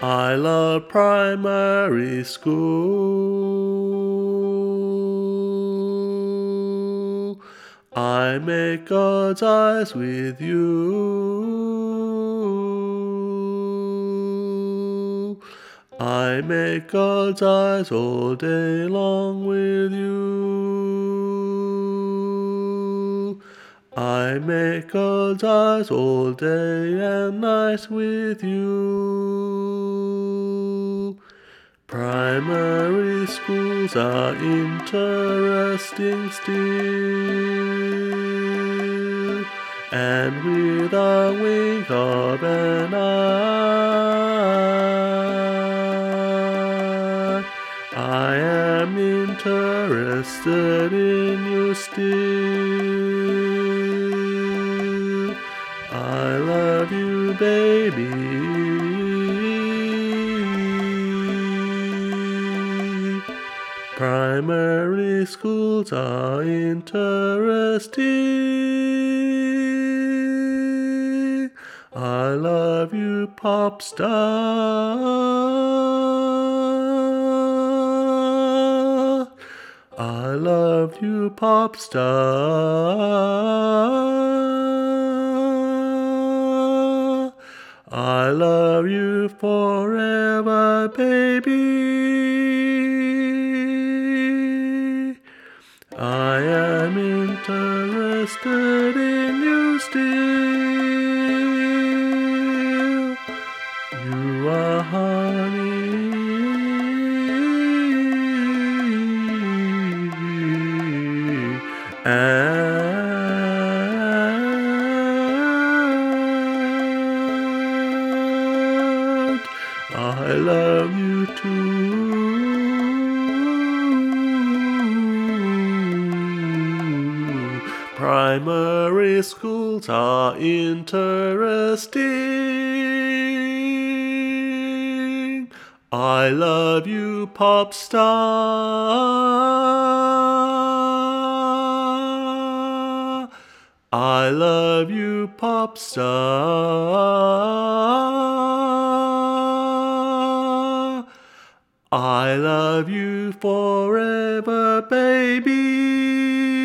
I love primary school. I make God's eyes with you. I make God's eyes all day long with you. I make God's eyes all day and night with you. Primary schools are interesting still, and with a wink of an eye, I am interested in you still. I love you, baby. Primary schools are interesting. I love you, pop star. I love you, pop star. I love you forever, baby. Interested in you still. You are honey. And I love you too. Primary schools are interesting. I love you, pop star. I love you, pop star. I love you forever, baby.